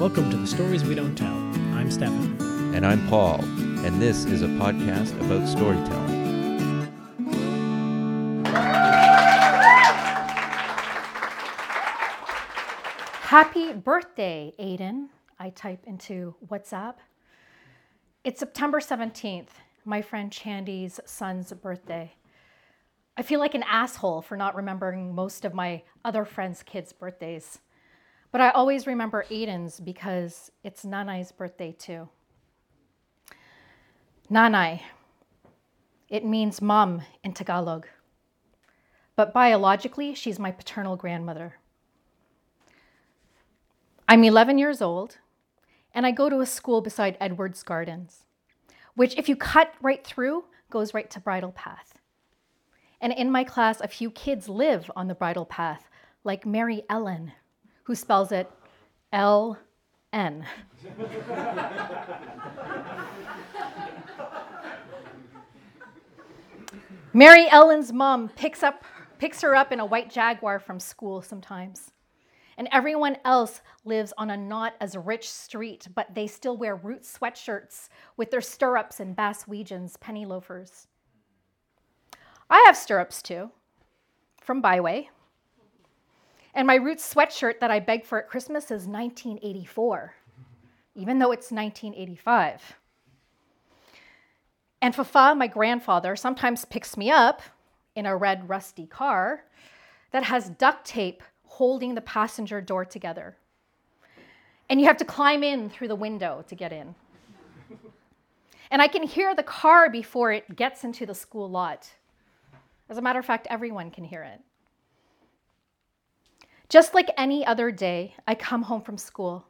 Welcome to the Stories We Don't Tell. I'm Stefan. And I'm Paul, and this is a podcast about storytelling. Happy birthday, Aiden. I type into WhatsApp. It's September 17th, my friend Chandy's son's birthday. I feel like an asshole for not remembering most of my other friends' kids' birthdays. But I always remember Aiden's because it's Nanai's birthday too. Nanai. It means mom in Tagalog. But biologically, she's my paternal grandmother. I'm 11 years old, and I go to a school beside Edwards Gardens, which, if you cut right through, goes right to Bridle Path. And in my class, a few kids live on the Bridle Path, like Mary Ellen, who spells it L N. Mary Ellen's mom picks up picks her up in a white Jaguar from school sometimes. And everyone else lives on a not as rich street, but they still wear Roots sweatshirts with their stirrups and Bass Weejuns penny loafers. I have stirrups too, from Bi-Way. And my Roots sweatshirt that I begged for at Christmas is 1984, even though it's 1985. And Fafa, my grandfather, sometimes picks me up in a red rusty car that has duct tape holding the passenger door together. And you have to climb in through the window to get in. and I can hear the car before it gets into the school lot. As a matter of fact, everyone can hear it. Just like any other day, I come home from school,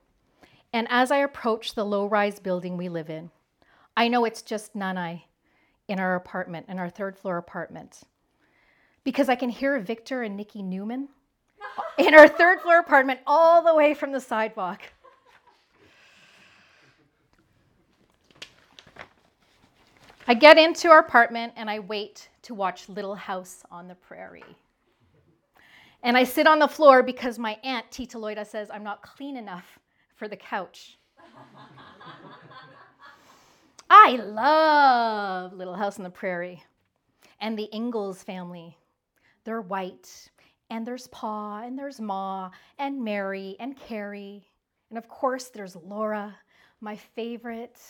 and as I approach the low rise building we live in, I know it's just Nanai in our apartment, in our third floor apartment, because I can hear Victor and Nikki Newman in our third floor apartment all the way from the sidewalk. I get into our apartment and I wait to watch Little House on the Prairie. And I sit on the floor because my aunt, Tita Loida, says I'm not clean enough for the couch. I love Little House on the Prairie and the Ingalls family. They're white, and there's Pa, and there's Ma, and Mary, and Carrie. And of course, there's Laura, my favorite,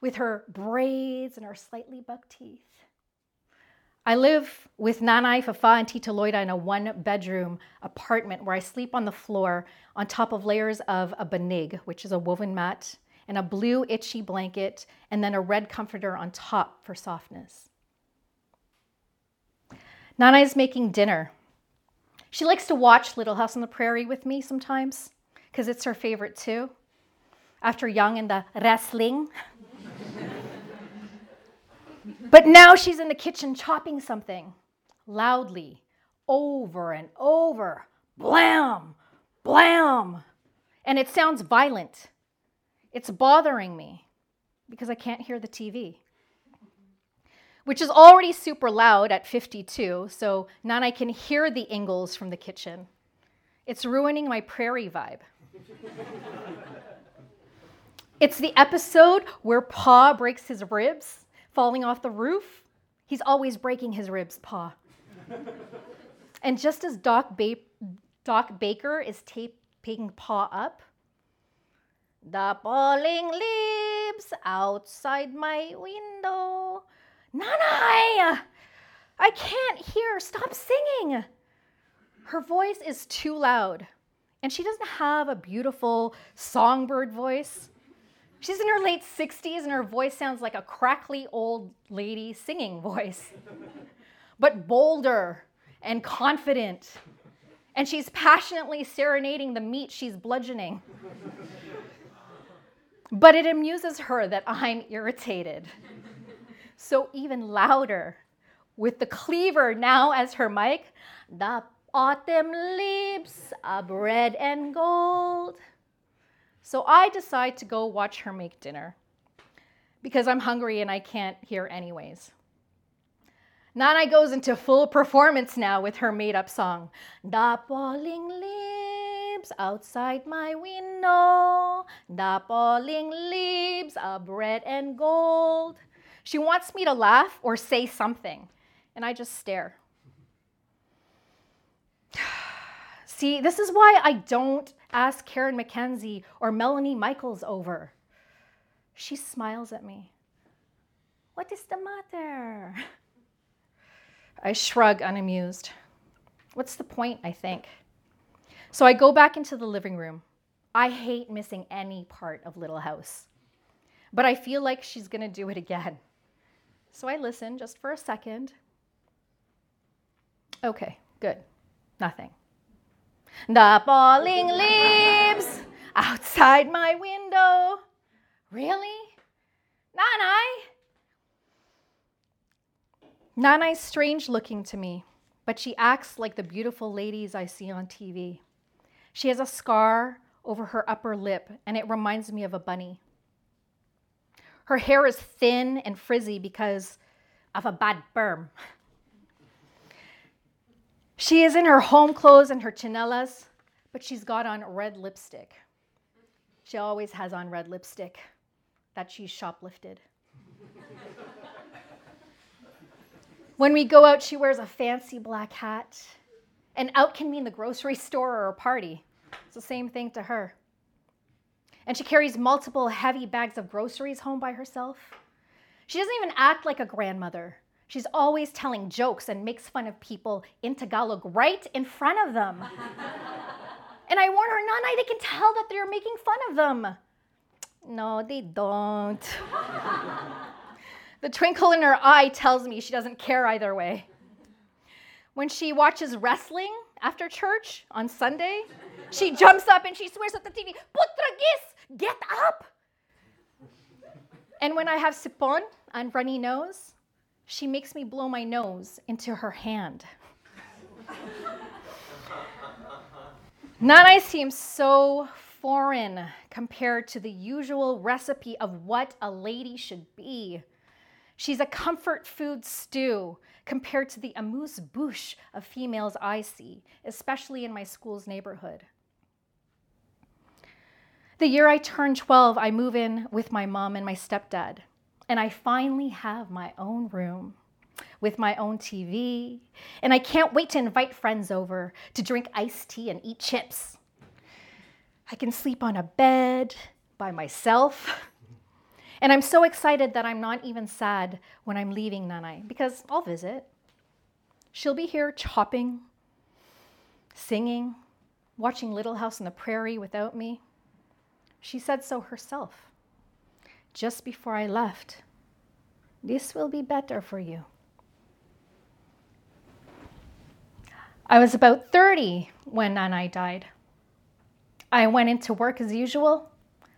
with her braids and her slightly buck teeth. I live with Nanai, Fafa, and Tita Loida in a one bedroom apartment where I sleep on the floor on top of layers of a banig, which is a woven mat, and a blue itchy blanket, and then a red comforter on top for softness. Nanai is making dinner. She likes to watch Little House on the Prairie with me sometimes because it's her favorite too. After Young and the Restless. But now she's in the kitchen chopping something loudly, over and over. Blam, blam. And it sounds violent. It's bothering me because I can't hear the TV, which is already super loud at 52. So now I can hear the ingles from the kitchen. It's ruining my prairie vibe. it's the episode where Pa breaks his ribs falling off the roof. He's always breaking his ribs, Pa. and just as Doc, ba- Doc Baker is taping Pa up, the falling leaves outside my window. Nanai! I can't hear. Stop singing. Her voice is too loud, and she doesn't have a beautiful songbird voice. She's in her late 60s and her voice sounds like a crackly old lady singing voice, but bolder and confident. And she's passionately serenading the meat she's bludgeoning. but it amuses her that I'm irritated. So, even louder, with the cleaver now as her mic, the autumn leaves of red and gold. So I decide to go watch her make dinner because I'm hungry and I can't hear anyways. Nanai goes into full performance now with her made up song. Falling leaves outside my window, falling leaves of red and gold. She wants me to laugh or say something, and I just stare. See, this is why I don't ask Karen McKenzie or Melanie Michaels over. She smiles at me. What is the matter? I shrug, unamused. What's the point, I think? So I go back into the living room. I hate missing any part of Little House, but I feel like she's gonna do it again. So I listen just for a second. Okay, good. Nothing. The falling leaves outside my window. Really? Nanai? Nanai's strange looking to me, but she acts like the beautiful ladies I see on TV. She has a scar over her upper lip, and it reminds me of a bunny. Her hair is thin and frizzy because of a bad perm. She is in her home clothes and her chinelas, but she's got on red lipstick. She always has on red lipstick that she's shoplifted. when we go out, she wears a fancy black hat. And out can mean the grocery store or a party. It's the same thing to her. And she carries multiple heavy bags of groceries home by herself. She doesn't even act like a grandmother. She's always telling jokes and makes fun of people in Tagalog right in front of them. and I warn her, Nanay, they can tell that they're making fun of them. No, they don't. the twinkle in her eye tells me she doesn't care either way. When she watches wrestling after church on Sunday, she jumps up and she swears at the TV, Putragis, get up! And when I have sipon and runny nose, she makes me blow my nose into her hand. Nanai seems so foreign compared to the usual recipe of what a lady should be. She's a comfort food stew compared to the amuse bouche of females I see, especially in my school's neighborhood. The year I turn 12, I move in with my mom and my stepdad and I finally have my own room with my own TV, and I can't wait to invite friends over to drink iced tea and eat chips. I can sleep on a bed by myself. And I'm so excited that I'm not even sad when I'm leaving Nanay because I'll visit. She'll be here chopping, singing, watching Little House on the Prairie without me. She said so herself just before I left. This will be better for you. I was about 30 when Nanay died. I went into work as usual,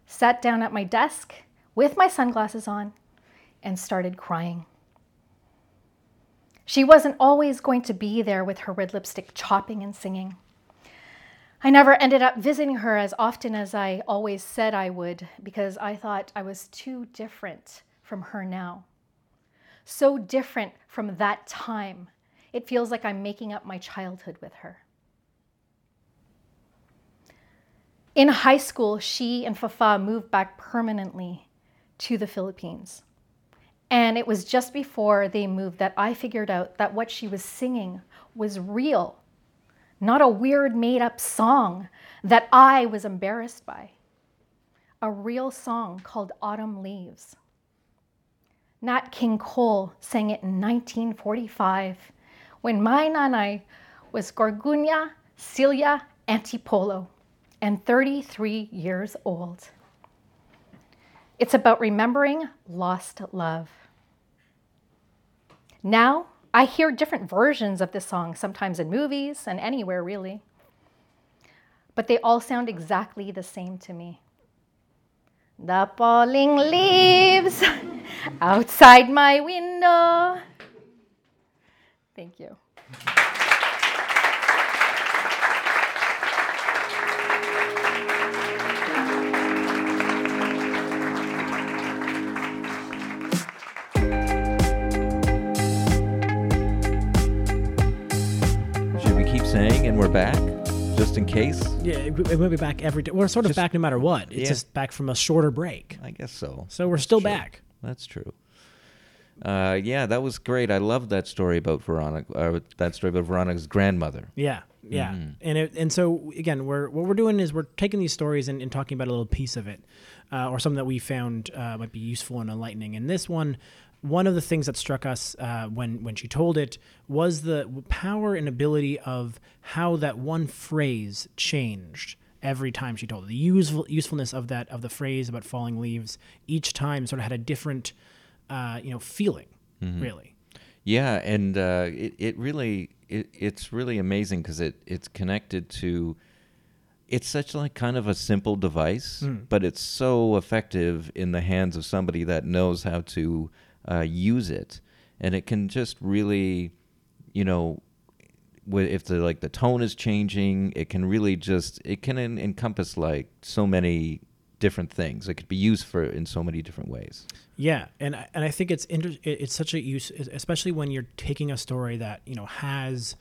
sat down at my desk with my sunglasses on, and started crying. She wasn't always going to be there with her red lipstick chopping and singing. I never ended up visiting her as often as I always said I would because I thought I was too different from her now. So different from that time. It feels like I'm making up my childhood with her. In high school, she and Fafa moved back permanently to the Philippines. And it was just before they moved that I figured out that what she was singing was real not a weird made up song that I was embarrassed by. A real song called Autumn Leaves. Nat King Cole sang it in 1945 when my nanay was Gorgunya Celia Antipolo and 33 years old. It's about remembering lost love. Now, I hear different versions of this song, sometimes in movies and anywhere really. But they all sound exactly the same to me. The falling leaves outside my window. Thank you. Saying, and we're back, just in case? Yeah, it, it will be back every day. We're sort of Just- back no matter what. It's yeah. just back from a shorter break. I guess so. So we're still true. back. That's true. Uh, yeah, that was great. I love that story about Veronica. Uh, that story about Veronica's grandmother. Yeah, yeah, Mm-hmm. and it, and so again, we're what we're doing is we're taking these stories and, and talking about a little piece of it, uh, or something that we found uh, might be useful and enlightening. And this one, one of the things that struck us uh, when when she told it was the power and ability of how that one phrase changed every time she told it. The useful usefulness of that of the phrase about falling leaves each time sort of had a different, uh, you know, feeling. Mm-hmm. Really. Yeah, and uh, it it really it, it's really amazing because it it's connected to. It's such like kind of a simple device, but it's so effective in the hands of somebody that knows how to uh, use it, and it can just really, you know, if the like the tone is changing, it can really just it can en- encompass like so many different things. It could be used for in so many different ways. Yeah, and I- and I think it's inter- it's such a use, especially when you're taking a story that you know has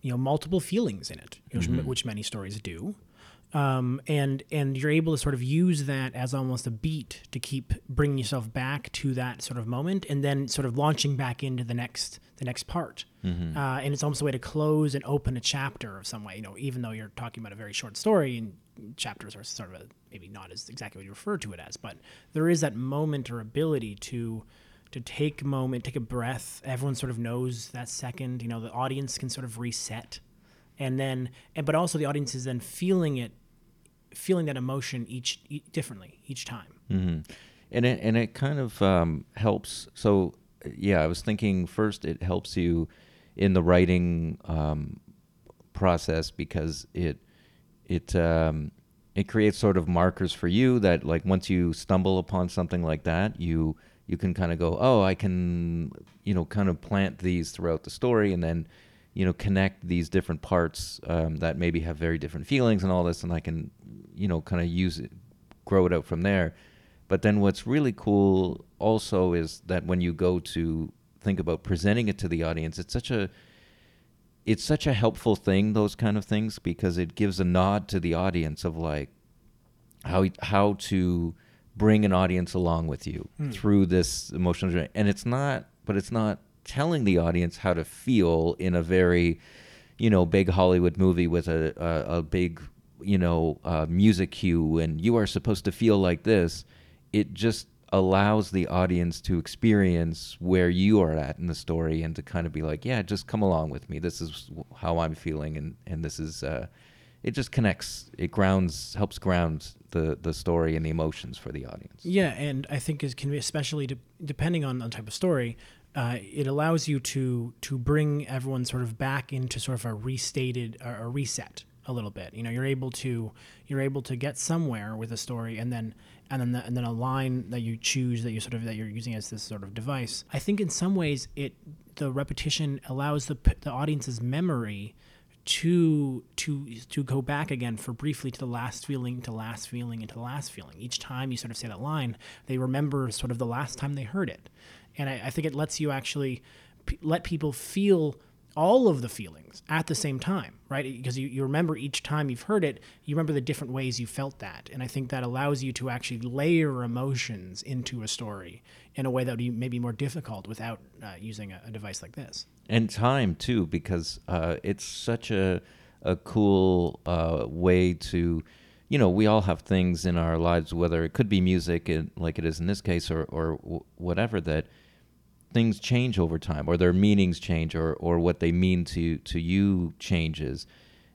you know multiple feelings in it, which, which many stories do, um, and and you're able to sort of use that as almost a beat to keep bringing yourself back to that sort of moment, and then sort of launching back into the next the next part. Uh, and it's almost a way to close and open a chapter of some way. You know, even though you're talking about a very short story and chapters are sort of a, maybe not as exactly what you refer to it as, but there is that moment or ability to to take a moment, take a breath. Everyone sort of knows that second. You know, the audience can sort of reset, and then, and but also the audience is then feeling it, feeling that emotion each differently each time. hmm And it and it kind of um, helps. So yeah, I was thinking first it helps you in the writing um, process because it it um, it creates sort of markers for you that like once you stumble upon something like that, you you can kind of go, oh, I can you know kind of plant these throughout the story, and then you know connect these different parts um, that maybe have very different feelings and all this, and I can you know kind of use it, grow it out from there. But then what's really cool also is that when you go to think about presenting it to the audience, it's such a it's such a helpful thing those kind of things because it gives a nod to the audience of like how how to bring an audience along with you through this emotional journey and it's not but it's not telling the audience how to feel in a very you know big hollywood movie with a a, a big you know uh, music cue and you are supposed to feel like this it just allows the audience to experience where you are at in the story and to kind of be like yeah just come along with me. This is how i'm feeling and and this is uh it just connects it grounds helps ground the the story and the emotions for the audience. Yeah, and I think is can be especially de- depending on the type of story, uh, it allows you to to bring everyone sort of back into sort of a restated or a reset a little bit. You know, you're able to you're able to get somewhere with a story, and then and then the, and then a line that you choose that you sort of that you're using as this sort of device. I think in some ways it the repetition allows the the audience's memory to to to go back again for briefly to the last feeling to last feeling and to the last feeling each time you sort of say that line they remember sort of the last time they heard it and i, I think it lets you actually p- let people feel all of the feelings at the same time right? Because you, you remember each time you've heard it you remember the different ways you felt that. And i think that allows you to actually layer emotions into a story in a way that would be maybe more difficult without uh, using a, a device like this. And time too because uh, it's such a a cool uh, way to you know we all have things in our lives whether it could be music like it is in this case or or whatever that things change over time or their meanings change or or what they mean to to you changes.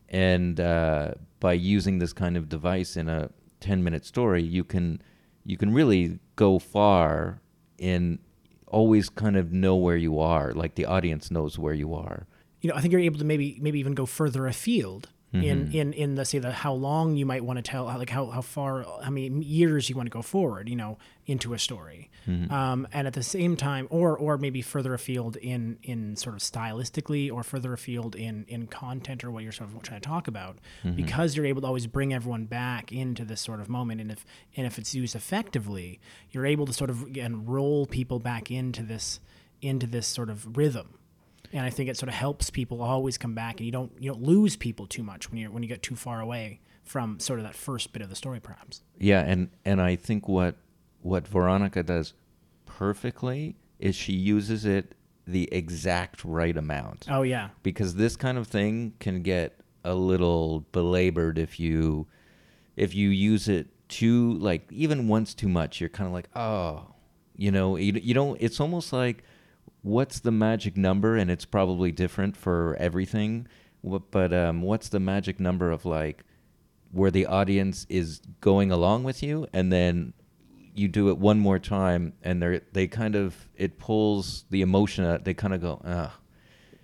And uh, by using this kind of device in a 10 minute story you can you can really go far in always kind of know where you are like the audience knows where you are. You know, I think you're able to maybe maybe even go further afield Mm-hmm. in in in the say the how long you might want to tell, like how how far, how many years you want to go forward, you know, into a story, mm-hmm. um, and at the same time, or or maybe further afield in in sort of stylistically, or further afield in in content or what you're sort of trying to talk about, mm-hmm. because you're able to always bring everyone back into this sort of moment, and if and if it's used effectively, you're able to sort of again roll people back into this into this sort of rhythm. And I think it sort of helps people always come back, and you don't you don't lose people too much when you when you get too far away from sort of that first bit of the story, perhaps. Yeah, and and I think what what Veronica does perfectly is she uses it the exact right amount. Oh yeah, because this kind of thing can get a little belabored if you if you use it too like even once too much you're kind of like oh you know you, you don't it's almost like what's the magic number? And it's probably different for everything. But um, what's the magic number of like where the audience is going along with you and then you do it one more time and they they kind of it pulls the emotion out. They kind of go ah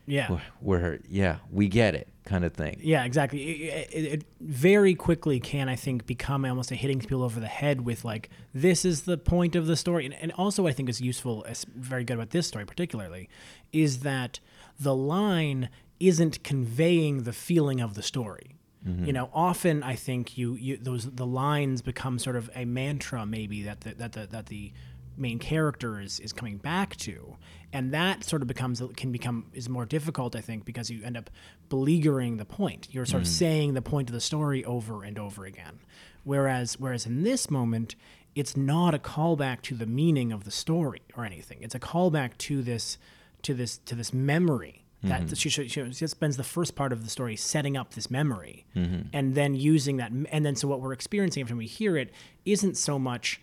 yeah. we're, we're yeah we get it kind of thing Yeah, exactly. It, it, it very quickly can, I think, become almost a hitting people over the head with like, this is the point of the story. And, and also, I think is useful, is very good about this story particularly, is that the line isn't conveying the feeling of the story. Mm-hmm. You know, often I think you, you those the lines become sort of a mantra, maybe that the, that the that the main character is, is coming back to. And that sort of becomes can become is more difficult i think because you end up beleaguering the point. You're sort of mm-hmm. saying the point of the story over and over again. Whereas whereas in this moment it's not a callback to the meaning of the story or anything. It's a callback to this to this to this memory that mm-hmm. she, she, she spends the first part of the story setting up this memory mm-hmm. and then using that and then so what we're experiencing time we hear it isn't so much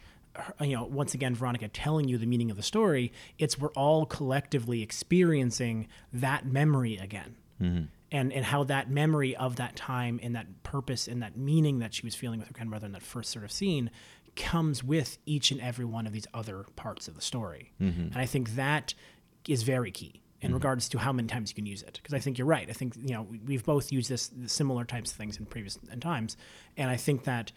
you know, once again, Veronica telling you the meaning of the story. It's we're all collectively experiencing that memory again, mm-hmm. and and how that memory of that time and that purpose and that meaning that she was feeling with her grandmother in that first sort of scene comes with each and every one of these other parts of the story. Mm-hmm. And I think that is very key in mm-hmm. regards to how many times you can use it. Because I think you're right. I think you know we- we've both used this similar types of things in previous times, and I think that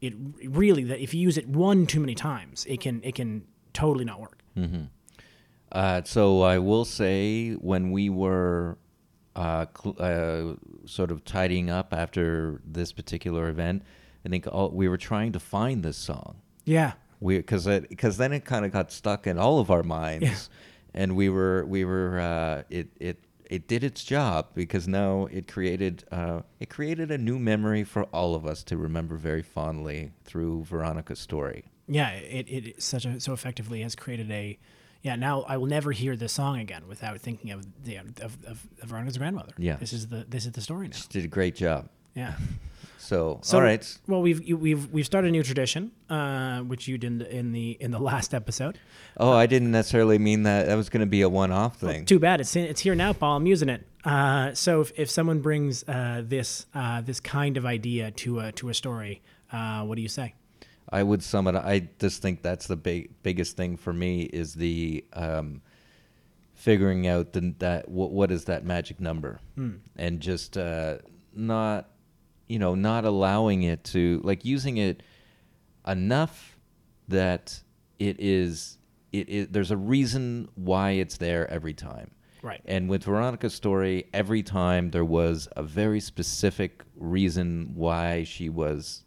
it really that if you use it one too many times, it can it can totally not work. Uh, so I will say when we were uh, cl- uh, sort of tidying up after this particular event, I think all, we were trying to find this song. Yeah, We because because then it kind of got stuck in all of our minds, Yeah. and we were we were uh, it it it did its job because now it created uh, it created a new memory for all of us to remember very fondly through Veronica's story. yeah. It it such a so effectively has created a yeah. Now I will never hear this song again without thinking of the of, of, of Veronica's grandmother. Yeah. this is the this is the story now. She did a great job. Yeah. So, So, all right. Well, we've we've we've started a new tradition, uh, which you did in the in the last episode. Oh, I didn't necessarily mean that. That was going to be a one-off thing. Too bad it's in, it's here now, Paul. I'm using it. Uh, so if, if someone brings uh, this uh, this kind of idea to a to a story, uh, what do you say? I would sum it. I just think that's the big biggest thing for me is the um, figuring out the, that what what is that magic number, and just uh, not you know not allowing it to like using it enough that it is it, it there's a reason why it's there every time. Right. And with Veronica's story, every time there was a very specific reason why she was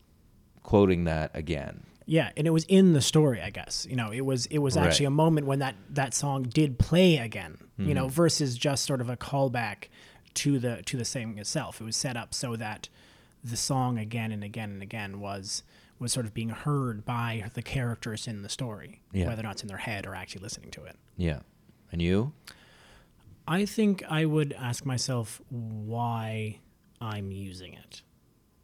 quoting that again. Yeah, and it was in the story, I guess. You know, it was it was actually Right. a moment when that that song did play again. You know, mm-hmm. versus just sort of a callback to the to the saying itself. It was set up so that the song again and again and again was was sort of being heard by the characters in the story, Yeah. whether or not it's in their head or actually listening to it. Yeah. And you? I think I would ask myself why I'm using it.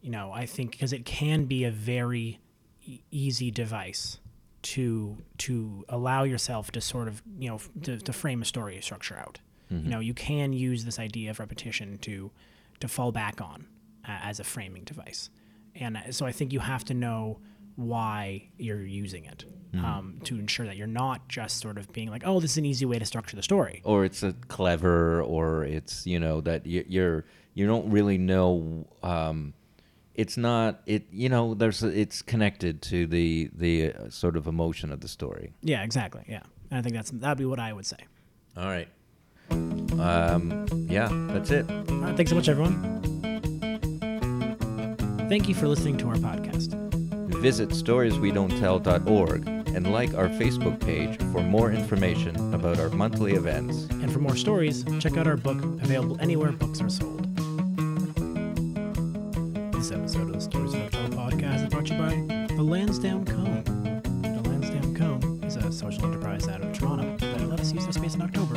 You know, I think because it can be a very e- easy device to to allow yourself to sort of you know to, to frame a story structure out. You mm-hmm. know, you can use this idea of repetition to to fall back on uh, as a framing device, and uh, so I think you have to know why you're using it um, to ensure that you're not just sort of being like, oh, this is an easy way to structure the story. Or it's a clever, or it's you know that you, you're you don't really know. Um, it's not it. You know, there's a, it's connected to the the uh, sort of emotion of the story. Yeah, exactly. Yeah, and I think that's that'd be what I would say. All right. Um, yeah, that's it. Right, thanks so much, everyone. Thank you for listening to our podcast. Visit storieswedon'ttell.org and like our Facebook page for more information about our monthly events. And for more stories, check out our book, available anywhere books are sold. This episode of the Stories of Tell podcast is brought to you by the Lansdowne Cone. The Lansdowne Cone is a social enterprise out of Toronto that let us use their space in October